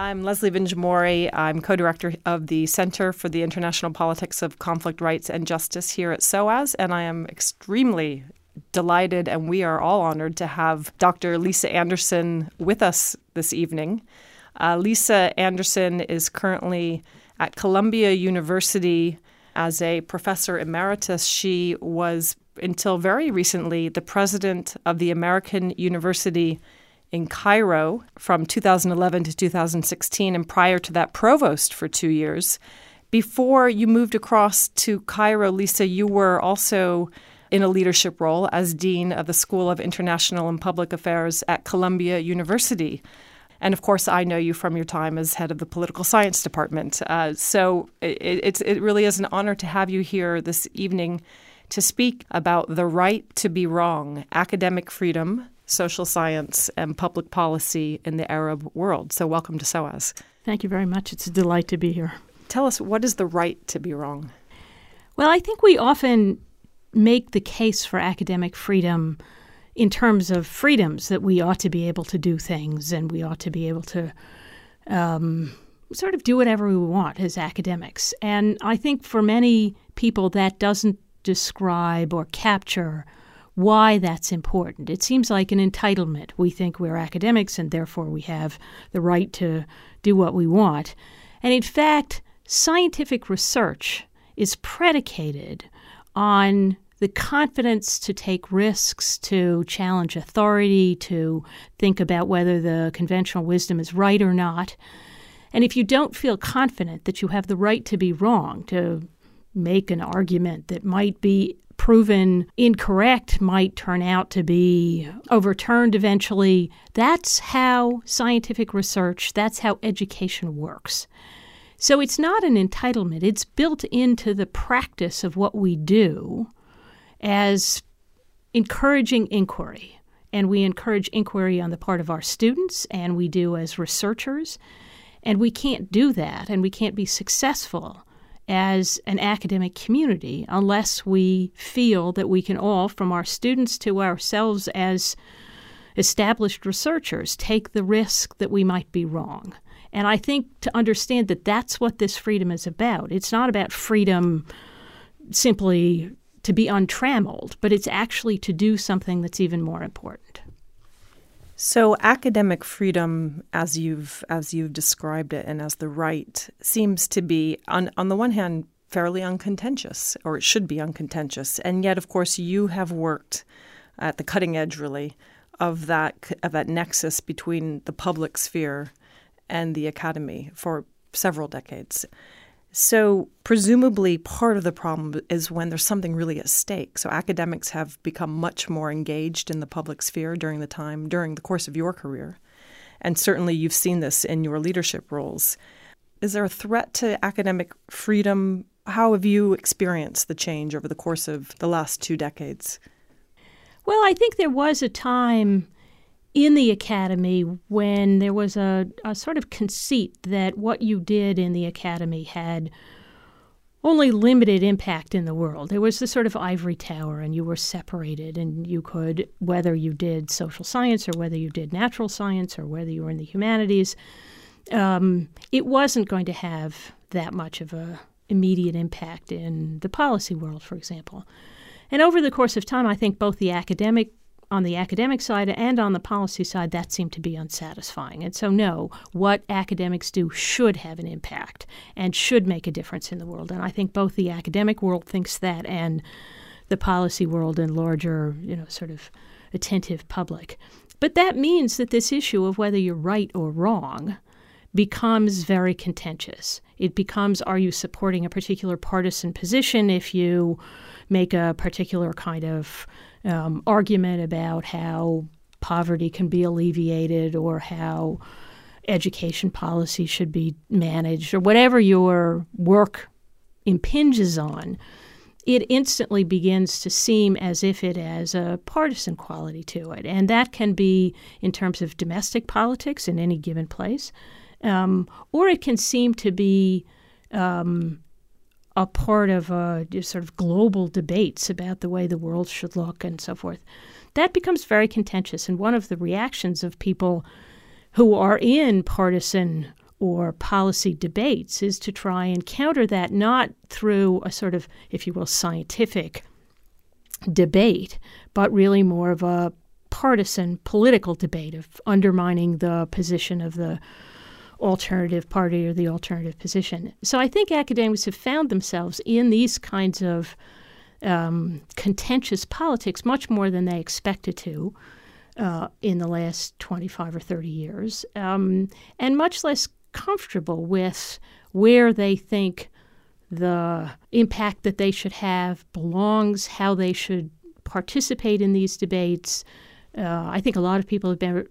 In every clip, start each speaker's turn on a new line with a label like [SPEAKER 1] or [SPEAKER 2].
[SPEAKER 1] I'm Leslie Vinjamuri. I'm co director of the Center for the International Politics of Conflict Rights and Justice here at SOAS, and I am extremely delighted and we are all honored to have Dr. Lisa Anderson with us this evening. Uh, Lisa Anderson is currently at Columbia University as a professor emeritus. She was, until very recently, the president of the American University in Cairo from 2011 to 2016, and prior to that, provost for two years. Before you moved across to Cairo, Lisa, you were also in a leadership role as Dean of the School of International and Public Affairs at Columbia University. And of course, I know you from your time as head of the political science department. Uh, so it, it really is an honor to have you here this evening to speak about the right to be wrong, academic freedom, social science, and public policy in the Arab world. So welcome to SOAS.
[SPEAKER 2] Thank you very much. It's a delight to be here.
[SPEAKER 1] Tell us, what is the right to be wrong?
[SPEAKER 2] Well, I think we often make the case for academic freedom in terms of freedoms that we ought to be able to do things and we ought to be able to um, sort of do whatever we want as academics. And I think for many people that doesn't describe or capture why that's important. It seems like an entitlement. We think we're academics and therefore we have the right to do what we want. And in fact, scientific research is predicated on the confidence to take risks, to challenge authority, to think about whether the conventional wisdom is right or not. And if you don't feel confident that you have the right to be wrong, to make an argument that might be proven incorrect, might turn out to be overturned eventually, that's how scientific research, that's how education works. So it's not an entitlement, it's built into the practice of what we do as encouraging inquiry. And we encourage inquiry on the part of our students, and we do as researchers. And we can't do that, and we can't be successful as an academic community unless we feel that we can all, from our students to ourselves as established researchers, take the risk that we might be wrong. And I think to understand that that's what this freedom is about. It's not about freedom simply to be untrammeled, but it's actually to do something that's even more important.
[SPEAKER 1] So academic freedom as you've as you've described it and as the right seems to be on on the one hand fairly uncontentious or it should be uncontentious and yet of course you have worked at the cutting edge really of that of that nexus between the public sphere and the academy for several decades. So, presumably, part of the problem is when there's something really at stake. So, academics have become much more engaged in the public sphere during the time, during the course of your career. And certainly, you've seen this in your leadership roles. Is there a threat to academic freedom? How have you experienced the change over the course of the last two decades?
[SPEAKER 2] Well, I think there was a time in the academy when there was a, a sort of conceit that what you did in the academy had only limited impact in the world. There was this sort of ivory tower, and you were separated, and you could, whether you did social science or whether you did natural science or whether you were in the humanities, um, it wasn't going to have that much of a immediate impact in the policy world, for example. And over the course of time, I think both the academic on the academic side and on the policy side, that seemed to be unsatisfying. And so, no, what academics do should have an impact and should make a difference in the world. And I think both the academic world thinks that and the policy world and larger, you know, sort of attentive public. But that means that this issue of whether you're right or wrong becomes very contentious. It becomes are you supporting a particular partisan position if you make a particular kind of um, argument about how poverty can be alleviated or how education policy should be managed or whatever your work impinges on, it instantly begins to seem as if it has a partisan quality to it. And that can be in terms of domestic politics in any given place, um, or it can seem to be um, a part of uh, sort of global debates about the way the world should look and so forth. That becomes very contentious. And one of the reactions of people who are in partisan or policy debates is to try and counter that not through a sort of, if you will, scientific debate, but really more of a partisan political debate of undermining the position of the alternative party or the alternative position. So I think academics have found themselves in these kinds of um, contentious politics much more than they expected to. Uh, in the last 25 or 30 years, um, and much less comfortable with where they think the impact that they should have belongs, how they should participate in these debates. Uh, I think a lot of people have been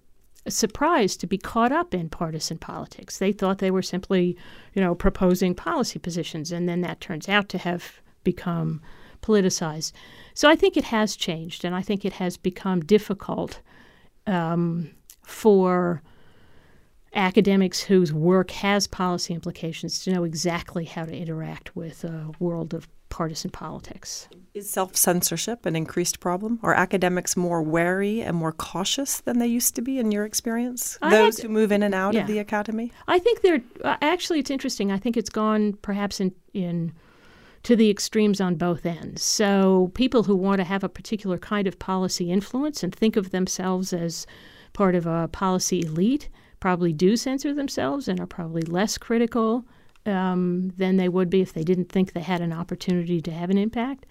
[SPEAKER 2] surprised to be caught up in partisan politics. They thought they were simply, you know, proposing policy positions, and then that turns out to have become politicized. So I think it has changed, and I think it has become difficult um, for academics whose work has policy implications to know exactly how to interact with a world of partisan politics.
[SPEAKER 1] Is self censorship an increased problem? Are academics more wary and more cautious than they used to be in your experience? I Those had, who move in and out yeah. of the academy?
[SPEAKER 2] I think they're uh, actually, it's interesting. I think it's gone perhaps in, in to the extremes on both ends. So people who want to have a particular kind of policy influence and think of themselves as part of a policy elite probably do censor themselves and are probably less critical um, than they would be if they didn't think they had an opportunity to have an impact.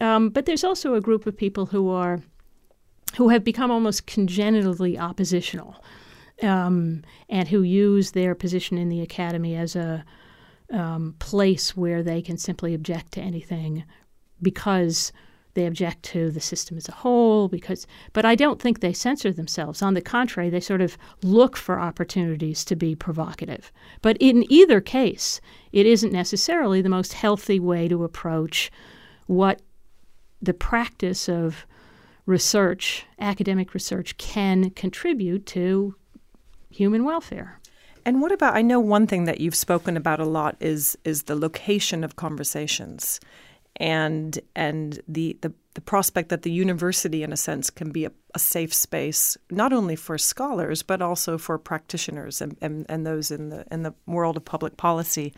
[SPEAKER 2] Um, but there's also a group of people who are who have become almost congenitally oppositional um, and who use their position in the academy as a um, place where they can simply object to anything because they object to the system as a whole because but I don't think they censor themselves. On the contrary, they sort of look for opportunities to be provocative. But in either case, it isn't necessarily the most healthy way to approach what the practice of research, academic research can contribute to human welfare.
[SPEAKER 1] And what about I know one thing that you've spoken about a lot is is the location of conversations and and the, the the prospect that the university, in a sense, can be a, a, safe space not only for scholars but also for practitioners and, and, and those in the in the world of public policy.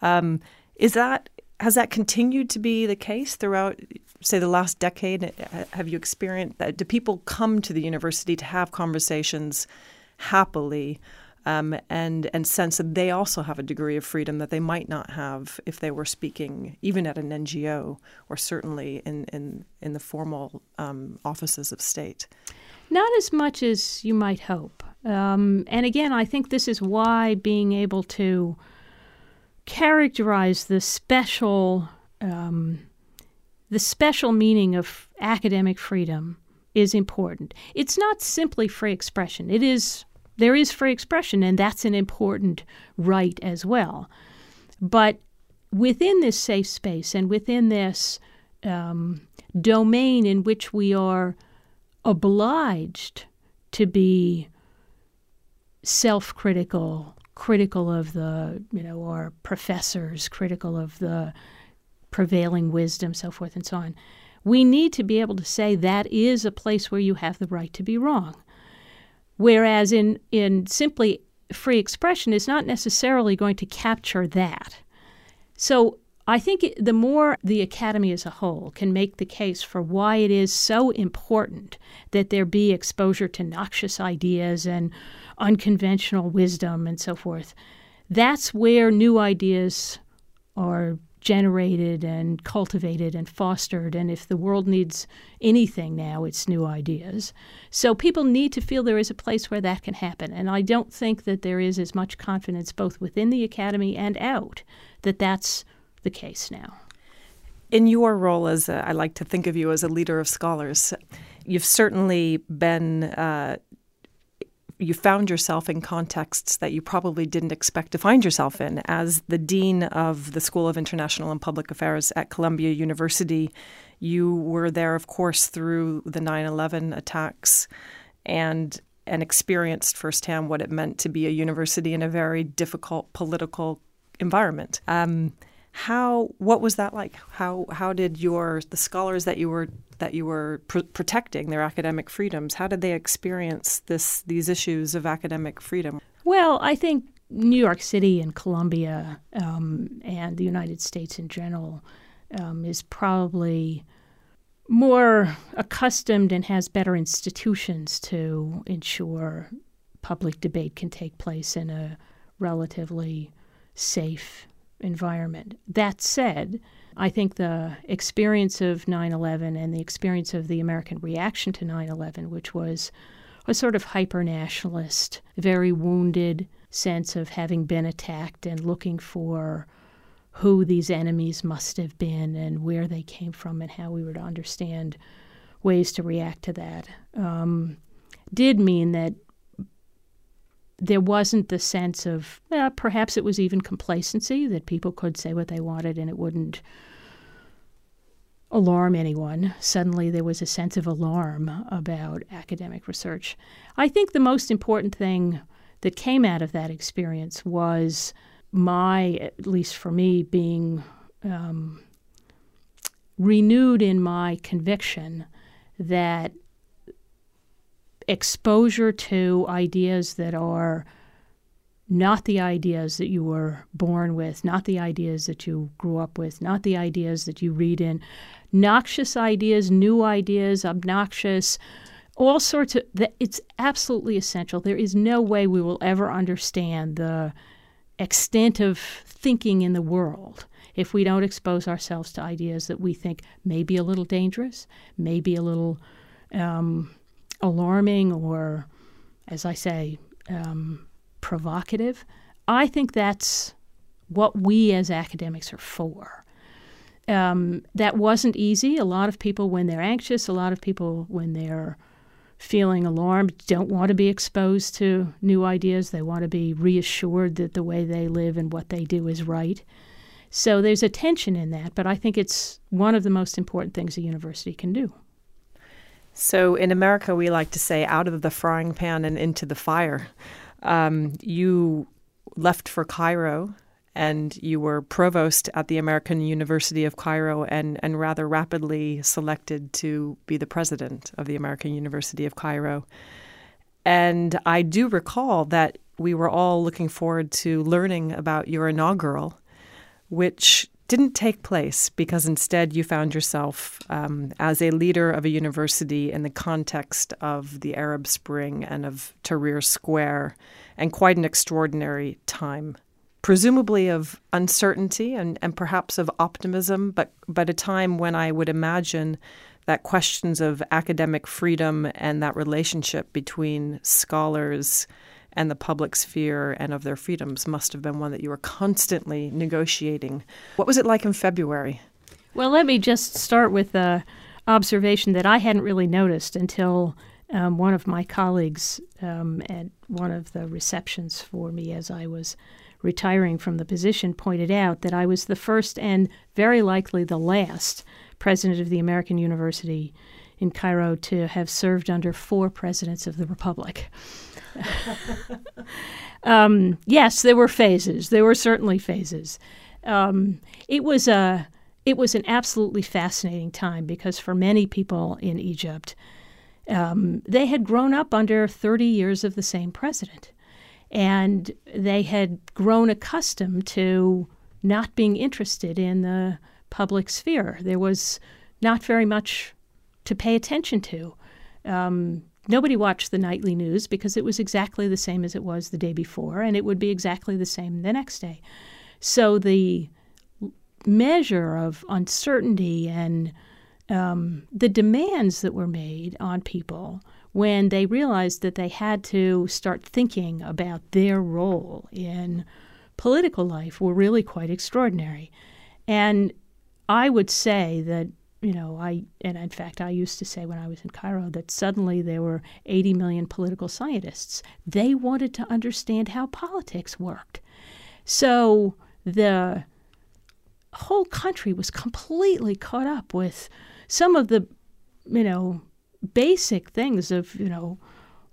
[SPEAKER 1] Um, is that has that continued to be the case throughout, say, the last decade? Have you experienced that? Do people come to the university to have conversations happily? Um, and and sense that they also have a degree of freedom that they might not have if they were speaking even at an NGO or certainly in in, in the formal um, offices of state.
[SPEAKER 2] Not as much as you might hope. Um, and again, I think this is why being able to characterize the special um, the special meaning of academic freedom is important. It's not simply free expression. It is there is free expression, and that's an important right as well. But within this safe space and within this um, domain in which we are obliged to be self critical, critical of the, you know, our professors, critical of the prevailing wisdom, so forth and so on. We need to be able to say that is a place where you have the right to be wrong. Whereas in, in simply free expression is not necessarily going to capture that. So I think the more the Academy as a whole can make the case for why it is so important that there be exposure to noxious ideas and unconventional wisdom and so forth, that's where new ideas are generated and cultivated and fostered. And if the world needs anything now, it's new ideas. So people need to feel there is a place where that can happen. And I don't think that there is as much confidence both within the academy and out that that's the case now.
[SPEAKER 1] In your role as a, I like to think of you as a leader of scholars, you've certainly been uh, you found yourself in contexts that you probably didn't expect to find yourself in. As the dean of the School of International and Public Affairs at Columbia University, you were there, of course, through the 9 11 attacks and and experienced firsthand what it meant to be a university in a very difficult political environment. Um, how what was that like? How how did your the scholars that you were that you were pr- protecting their academic freedoms? How did they experience this these issues of academic freedom?
[SPEAKER 2] Well, I think New York City and Columbia um, and the United States in general um, is probably more accustomed and has better institutions to ensure public debate can take place in a relatively safe environment. That said, I think the experience of 9 11 and the experience of the American reaction to 9 11, which was a sort of hyper nationalist, very wounded sense of having been attacked and looking for who these enemies must have been and where they came from and how we were to understand ways to react to that, um, did mean that there wasn't the sense of well, perhaps it was even complacency that people could say what they wanted and it wouldn't alarm anyone. Suddenly there was a sense of alarm about academic research. I think the most important thing that came out of that experience was my, at least for me, being um, renewed in my conviction that exposure to ideas that are not the ideas that you were born with, not the ideas that you grew up with, not the ideas that you read in, noxious ideas, new ideas, obnoxious, all sorts of that it's absolutely essential. There is no way we will ever understand the extent of thinking in the world if we don't expose ourselves to ideas that we think may be a little dangerous, may be a little um, alarming or, as I say, um, provocative. I think that's what we as academics are for. Um, that wasn't easy. A lot of people, when they're anxious, a lot of people, when they're feeling alarmed, don't want to be exposed to new ideas. They want to be reassured that the way they live and what they do is right. So there's a tension in that, but I think it's one of the most important things a university can do.
[SPEAKER 1] So in America, we like to say out of the frying pan and into the fire. Um, you left for Cairo and you were provost at the American University of Cairo and, and rather rapidly selected to be the president of the American University of Cairo. And I do recall that we were all looking forward to learning about your inaugural, which didn't take place because instead you found yourself um, as a leader of a university in the context of the Arab Spring and of Tahrir Square, and quite an extraordinary time. Presumably of uncertainty and, and perhaps of optimism, but, but a time when I would imagine that questions of academic freedom and that relationship between scholars and the public sphere and of their freedoms must have been one that you were constantly negotiating. What was it like in February?
[SPEAKER 2] Well, let me just start with the observation that I hadn't really noticed until um, one of my colleagues um, at one of the receptions for me as I was retiring from the position pointed out that I was the first and very likely the last president of the American University in Cairo to have served under four presidents of the Republic. um, yes, there were phases. There were certainly phases. Um, it was a it was an absolutely fascinating time because for many people in Egypt, um, they had grown up under 30 years of the same president, and they had grown accustomed to not being interested in the public sphere. There was not very much to pay attention to. Um, nobody watched the nightly news because it was exactly the same as it was the day before, and it would be exactly the same the next day. So the measure of uncertainty and um, the demands that were made on people when they realized that they had to start thinking about their role in political life were really quite extraordinary. And I would say that you know, I and in fact I used to say when I was in Cairo that suddenly there were 80 million political scientists. They wanted to understand how politics worked. So the whole country was completely caught up with some of the, you know, basic things of, you know,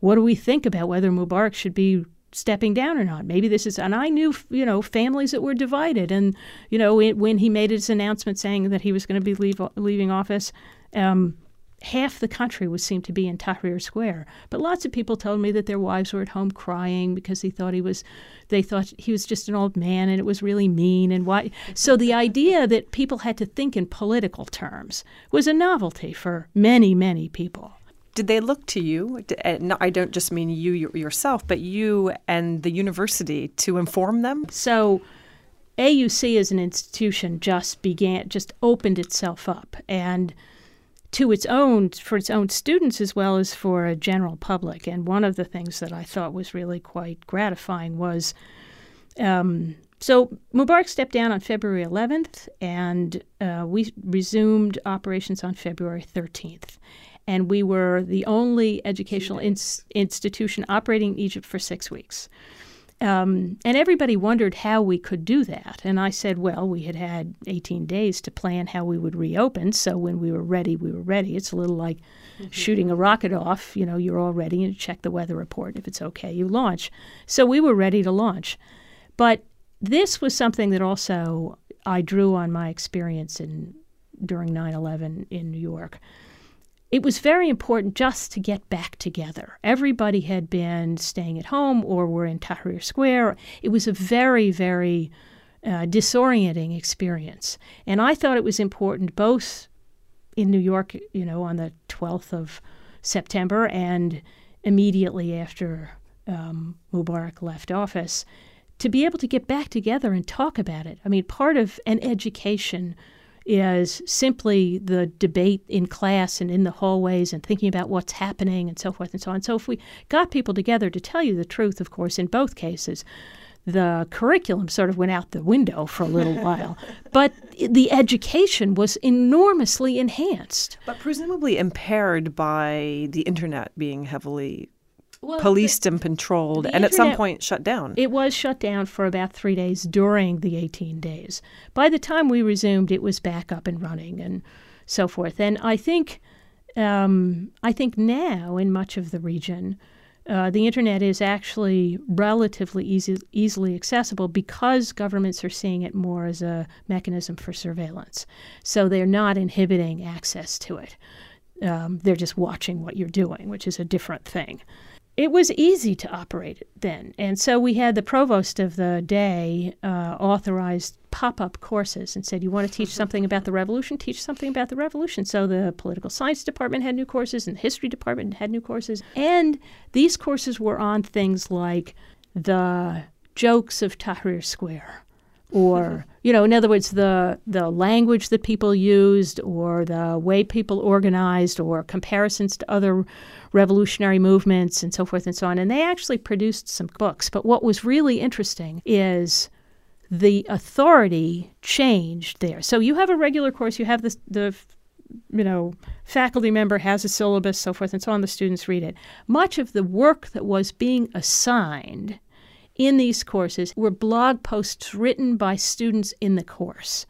[SPEAKER 2] what do we think about whether Mubarak should be stepping down or not. Maybe this is, and I knew, you know, families that were divided. And, you know, it, when he made his announcement saying that he was going to be leave, leaving office, um, half the country would seem to be in Tahrir Square. But lots of people told me that their wives were at home crying because he thought he was, they thought he was just an old man and it was really mean and why. So the idea that people had to think in political terms was a novelty for many, many people.
[SPEAKER 1] Did they look to you? I don't just mean you yourself, but you and the university to inform them.
[SPEAKER 2] So. AUC as an institution just began, just opened itself up, and to its own for its own students as well as for a general public. And one of the things that I thought was really quite gratifying was um, so Mubarak stepped down on February 11th, and uh, we resumed operations on February 13th. And we were the only educational ins- institution operating in Egypt for six weeks. Um, and everybody wondered how we could do that. And I said, well, we had had 18 days to plan how we would reopen. So when we were ready, we were ready. It's a little like mm-hmm. shooting a rocket off. You know, you're all ready and you check the weather report. If it's okay, you launch. So we were ready to launch. But this was something that also I drew on my experience in during 9 11 in New York it was very important just to get back together. Everybody had been staying at home or were in Tahrir Square. It was a very, very uh, disorienting experience. And I thought it was important both in New York, you know, on the 12th of September and immediately after um, Mubarak left office to be able to get back together and talk about it. I mean, part of an education is simply the debate in class and in the hallways and thinking about what's happening and so forth and so on. So, if we got people together to tell you the truth, of course, in both cases, the curriculum sort of went out the window for a little while, but the education was enormously enhanced.
[SPEAKER 1] But presumably impaired by the internet being heavily well, policed and controlled, and internet, at some point shut down.
[SPEAKER 2] It was shut down for about three days during the 18 days. By the time we resumed, it was back up and running and so forth. And I think, um, I think now in much of the region, uh, the internet is actually relatively easy, easily accessible because governments are seeing it more as a mechanism for surveillance. So they're not inhibiting access to it. Um, they're just watching what you're doing, which is a different thing it was easy to operate it then. And so we had the provost of the day uh, authorized pop up courses and said, You want to teach something about the revolution? Teach something about the revolution. So the political science department had new courses, and the history department had new courses. And these courses were on things like the jokes of Tahrir Square or you know in other words the the language that people used or the way people organized or comparisons to other revolutionary movements and so forth and so on. And they actually produced some books. But what was really interesting is the authority changed there. So you have a regular course. You have the the you know faculty member has a syllabus so forth and so on. The students read it. Much of the work that was being assigned in these courses were blog posts written by students in the course.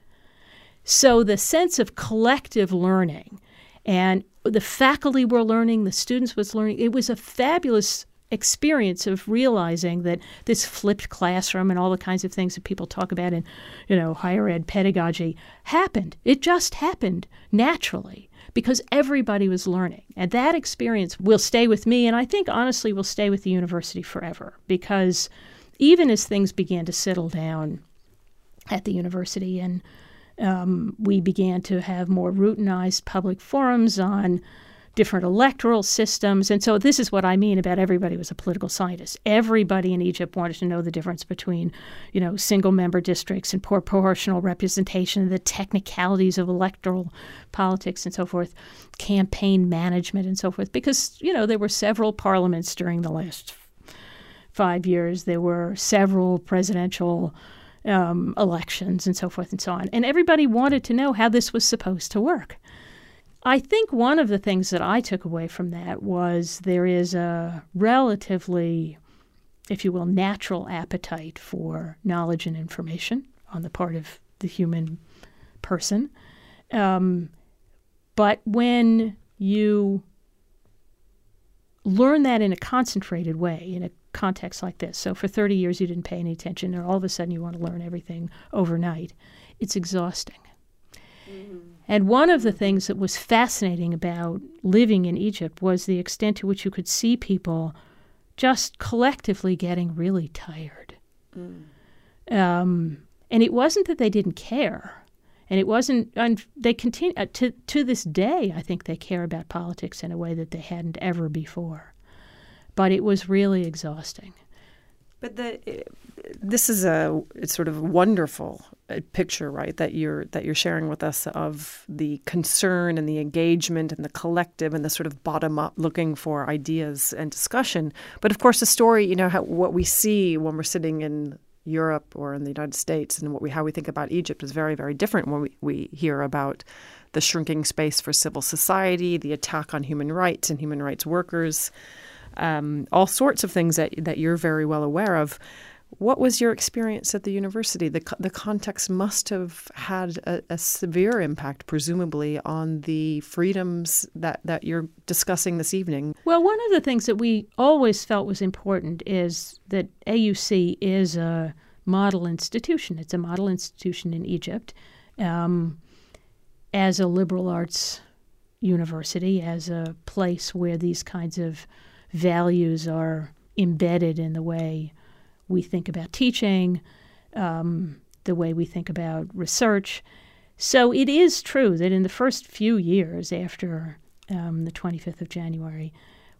[SPEAKER 2] So the sense of collective learning and the faculty were learning, the students was learning. It was a fabulous experience of realizing that this flipped classroom and all the kinds of things that people talk about in, you know, higher ed pedagogy happened. It just happened naturally because everybody was learning. And that experience will stay with me and I think honestly will stay with the university forever because even as things began to settle down at the university and um, we began to have more routinized public forums on different electoral systems. And so this is what I mean about everybody was a political scientist. Everybody in Egypt wanted to know the difference between, you know, single member districts and proportional representation, the technicalities of electoral politics and so forth, campaign management and so forth, because, you know, there were several parliaments during the last five years. There were several presidential um, elections and so forth and so on. And everybody wanted to know how this was supposed to work. I think one of the things that I took away from that was there is a relatively, if you will, natural appetite for knowledge and information on the part of the human person. Um, but when you learn that in a concentrated way, in a context like this. So for 30 years you didn't pay any attention, and all of a sudden you want to learn everything overnight. It's exhausting. Mm-hmm. And one of the things that was fascinating about living in Egypt was the extent to which you could see people just collectively getting really tired. Mm. Um, and it wasn't that they didn't care. And it wasn't, and they continue, uh, to, to this day, I think they care about politics in a way that they hadn't ever before. But it was really exhausting.
[SPEAKER 1] But the, this is a it's sort of wonderful uh, picture, right? That you're that you're sharing with us of the concern and the engagement and the collective and the sort of bottom up looking for ideas and discussion. But of course, the story, you know, how, what we see when we're sitting in Europe or in the United States and what we how we think about Egypt is very very different when we, we hear about the shrinking space for civil society, the attack on human rights and human rights workers, um, all sorts of things that that you're very well aware of. What was your experience at the university? The, the context must have had a, a, severe impact, presumably, on the freedoms that, that you're discussing this evening.
[SPEAKER 2] Well, one of the things that we always felt was important is that AUC is a model institution. It's a model institution in Egypt um, as a liberal arts university, as a place where these kinds of values are embedded in the way we think about teaching, um, the way we think about research. So it is true that in the first few years after um, the 25th of January,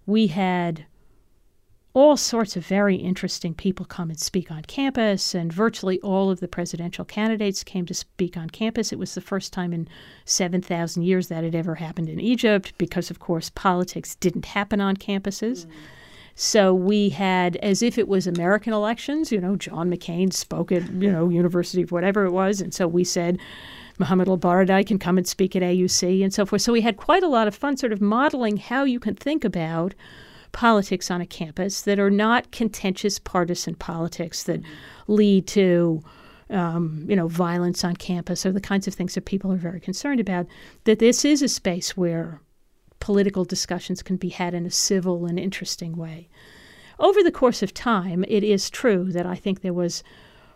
[SPEAKER 2] we had all sorts of very interesting people come and speak on campus, and virtually all of the presidential candidates came to speak on campus. It was the first time in 7,000 years that had ever happened in Egypt because, of course, politics didn't happen on campuses. Mm. So we had, as if it was American elections, you know, John McCain spoke at, you know, University of whatever it was. And so we said, Mohammed ElBaradei can come and speak at AUC and so forth. So we had quite a lot of fun sort of modeling how you can think about politics on a campus that are not contentious partisan politics that lead to um, you know violence on campus or the kinds of things that people are very concerned about that this is a space where political discussions can be had in a civil and interesting way. Over the course of time, it is true that I think there was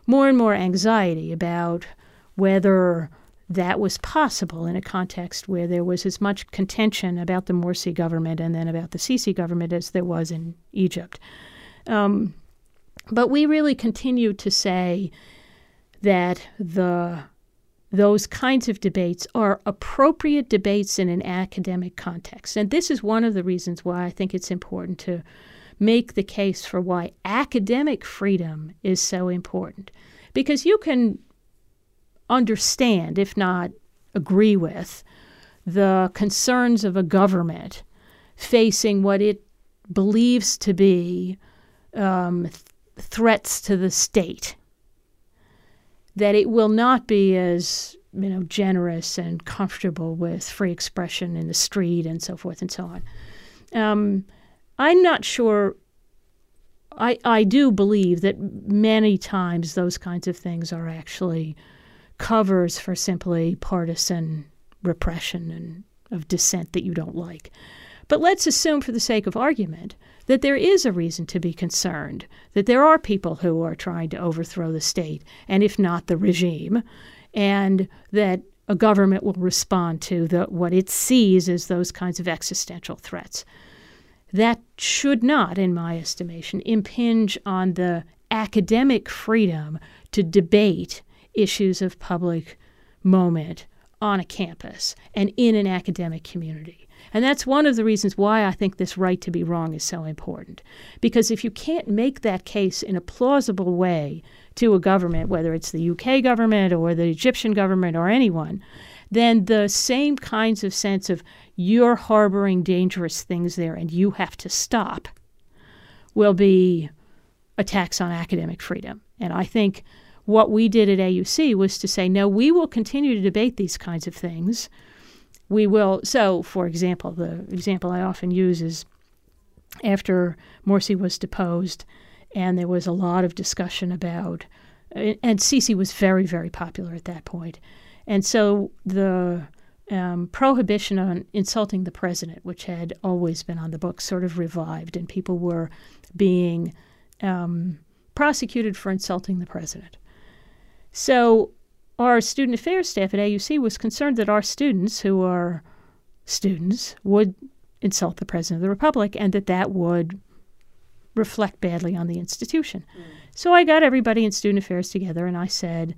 [SPEAKER 2] more and more anxiety about whether that was possible in a context where there was as much contention about the Morsi government and then about the Sisi government as there was in Egypt. Um, but we really continued to say that the those kinds of debates are appropriate debates in an academic context. And this is one of the reasons why I think it's important to make the case for why academic freedom is so important. Because you can understand, if not agree with, the concerns of a government facing what it believes to be um, th- threats to the state that it will not be as you know generous and comfortable with free expression in the street and so forth and so on. Um, I'm not sure. I I do believe that many times those kinds of things are actually covers for simply partisan repression and of dissent that you don't like. But let's assume, for the sake of argument, that there is a reason to be concerned, that there are people who are trying to overthrow the state, and if not the regime, and that a government will respond to the, what it sees as those kinds of existential threats. That should not, in my estimation, impinge on the academic freedom to debate issues of public moment on a campus and in an academic community. And that's one of the reasons why I think this right to be wrong is so important. Because if you can't make that case in a plausible way to a government, whether it's the UK government or the Egyptian government or anyone, then the same kinds of sense of you're harboring dangerous things there and you have to stop will be attacks on academic freedom. And I think what we did at AUC was to say, no, we will continue to debate these kinds of things we will. So, for example, the example I often use is after Morsi was deposed, and there was a lot of discussion about, and Sisi was very, very popular at that point. And so the um, prohibition on insulting the president, which had always been on the books, sort of revived, and people were being um, prosecuted for insulting the president. So our student affairs staff at AUC was concerned that our students, who are students, would insult the President of the Republic and that that would reflect badly on the institution. Mm. So I got everybody in student affairs together and I said,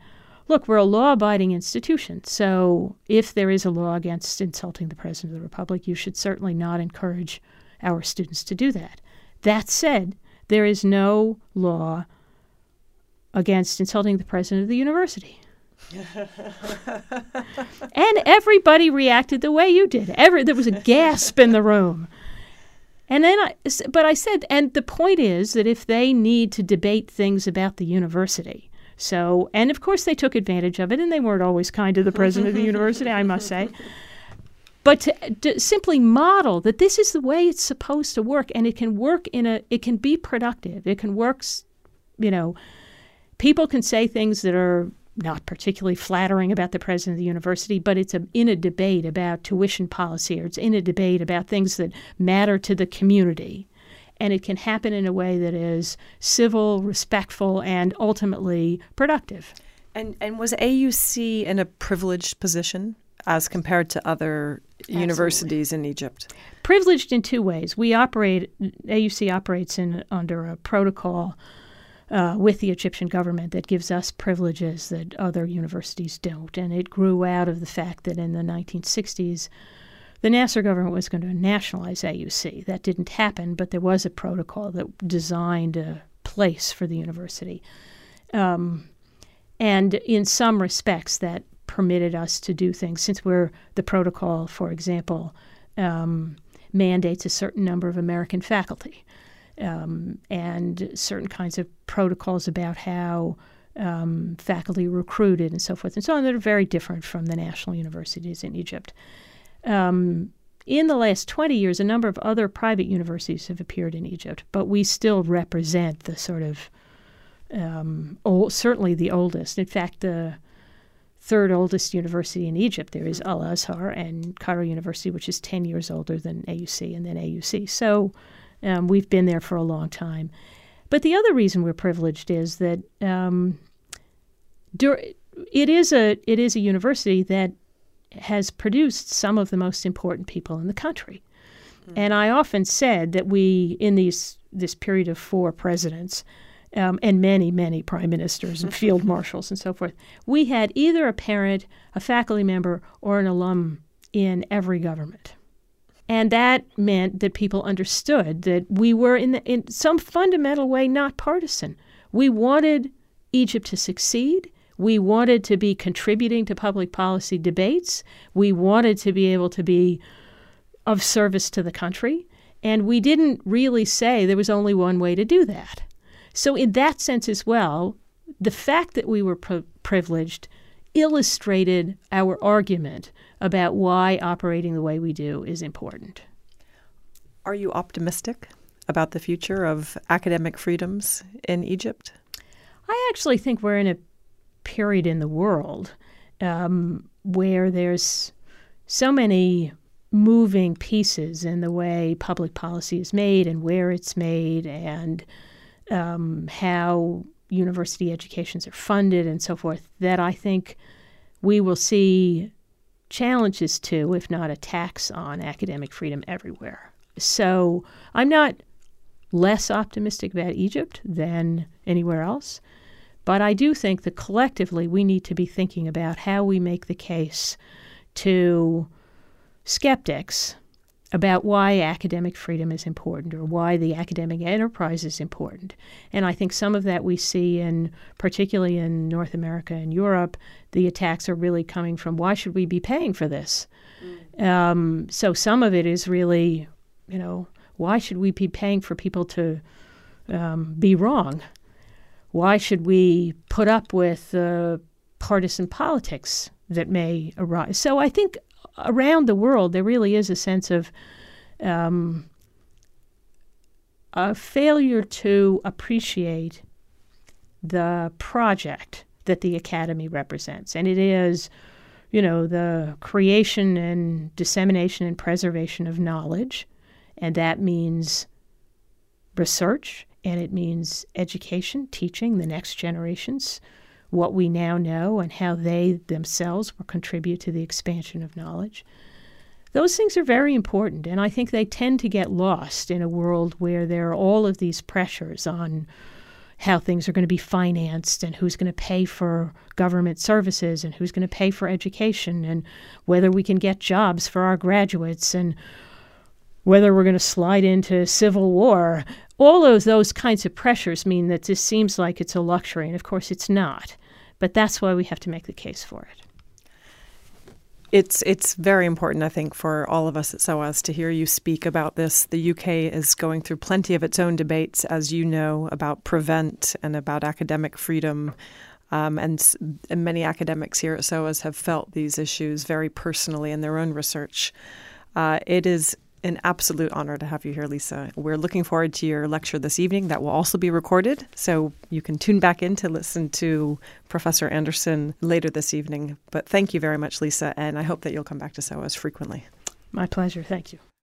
[SPEAKER 2] look, we're a law abiding institution. So if there is a law against insulting the President of the Republic, you should certainly not encourage our students to do that. That said, there is no law against insulting the President of the university. and everybody reacted the way you did. Every, there was a gasp in the room. And then I, but I said, and the point is that if they need to debate things about the university, so, and of course they took advantage of it, and they weren't always kind to the president of the university, I must say. But to, to, simply model that this is the way it's supposed to work, and it can work in a, it can be productive. It can work, you know, people can say things that are not particularly flattering about the president of the university, but it's a, in a debate about tuition policy or it's in a debate about things that matter to the community. And it can happen in a way that is civil, respectful, and ultimately productive.
[SPEAKER 1] And, and was AUC in a privileged position as compared to other Absolutely. universities in Egypt?
[SPEAKER 2] Privileged in two ways. We operate, AUC operates in under a protocol uh, with the Egyptian government that gives us privileges that other universities don't. And it grew out of the fact that in the 1960s, the Nasser government was going to nationalize AUC. That didn't happen, but there was a protocol that designed a place for the university. Um, and in some respects, that permitted us to do things. Since we're the protocol, for example, um, mandates a certain number of American faculty um, and certain kinds of protocols about how um, faculty recruited and so forth and so on that are very different from the national universities in Egypt. Um, in the last 20 years, a number of other private universities have appeared in Egypt, but we still represent the sort of um, old, certainly the oldest. In fact, the third oldest university in Egypt there is Al Azhar and Cairo University, which is 10 years older than AUC and then AUC. So um, we've been there for a long time. But the other reason we're privileged is that um, it is a it is a university that has produced some of the most important people in the country. Mm-hmm. And I often said that we, in these this period of four presidents, um, and many, many prime ministers and field marshals and so forth, we had either a parent, a faculty member, or an alum in every government. And that meant that people understood that we were, in, the, in some fundamental way, not partisan. We wanted Egypt to succeed. We wanted to be contributing to public policy debates. We wanted to be able to be of service to the country. And we didn't really say there was only one way to do that. So, in that sense as well, the fact that we were pri- privileged illustrated our argument about why operating the way we do is important.
[SPEAKER 1] Are you optimistic about the future of academic freedoms in Egypt?
[SPEAKER 2] I actually think we're in a period in the world um, where there's so many moving pieces in the way public policy is made and where it's made and um, how university educations are funded and so forth that I think we will see challenges to, if not attacks on, academic freedom everywhere. So I'm not less optimistic about Egypt than anywhere else, but I do think that collectively we need to be thinking about how we make the case to skeptics about why academic freedom is important or why the academic enterprise is important. And I think some of that we see in, particularly in North America and Europe, the attacks are really coming from why should we be paying for this? Mm. Um, so some of it is really, you know, why should we be paying for people to um, be wrong? Why should we put up with uh, partisan politics that may arise? So I think around the world, there really is a sense of um, a failure to appreciate the project that the academy represents. And it is, you know, the creation and dissemination and preservation of knowledge. And that means research and it means education, teaching the next generations what we now know and how they themselves will contribute to the expansion of knowledge. Those things are very important, and I think they tend to get lost in a world where there are all of these pressures on how things are going to be financed and who's going to pay for government services and who's going to pay for education and whether we can get jobs for our graduates and whether we're going to slide into civil war. All of those kinds of pressures mean that this seems like it's a luxury, and of course it's not. But that's why we have to make the case for it.
[SPEAKER 1] It's it's very important, I think, for all of us at SOAS to hear you speak about this. The UK is going through plenty of its own debates, as you know, about prevent and about academic freedom. Um, and, and, many academics here at SOAS have felt these issues very personally in their own research. Uh, it is an absolute honor to have you here, Lisa. We're looking forward to your lecture this evening. That will also be recorded, so you can tune back in to listen to Professor Anderson later this evening. But thank you very much, Lisa, and I hope that you'll come back to SOAS frequently.
[SPEAKER 2] My pleasure. Thank you.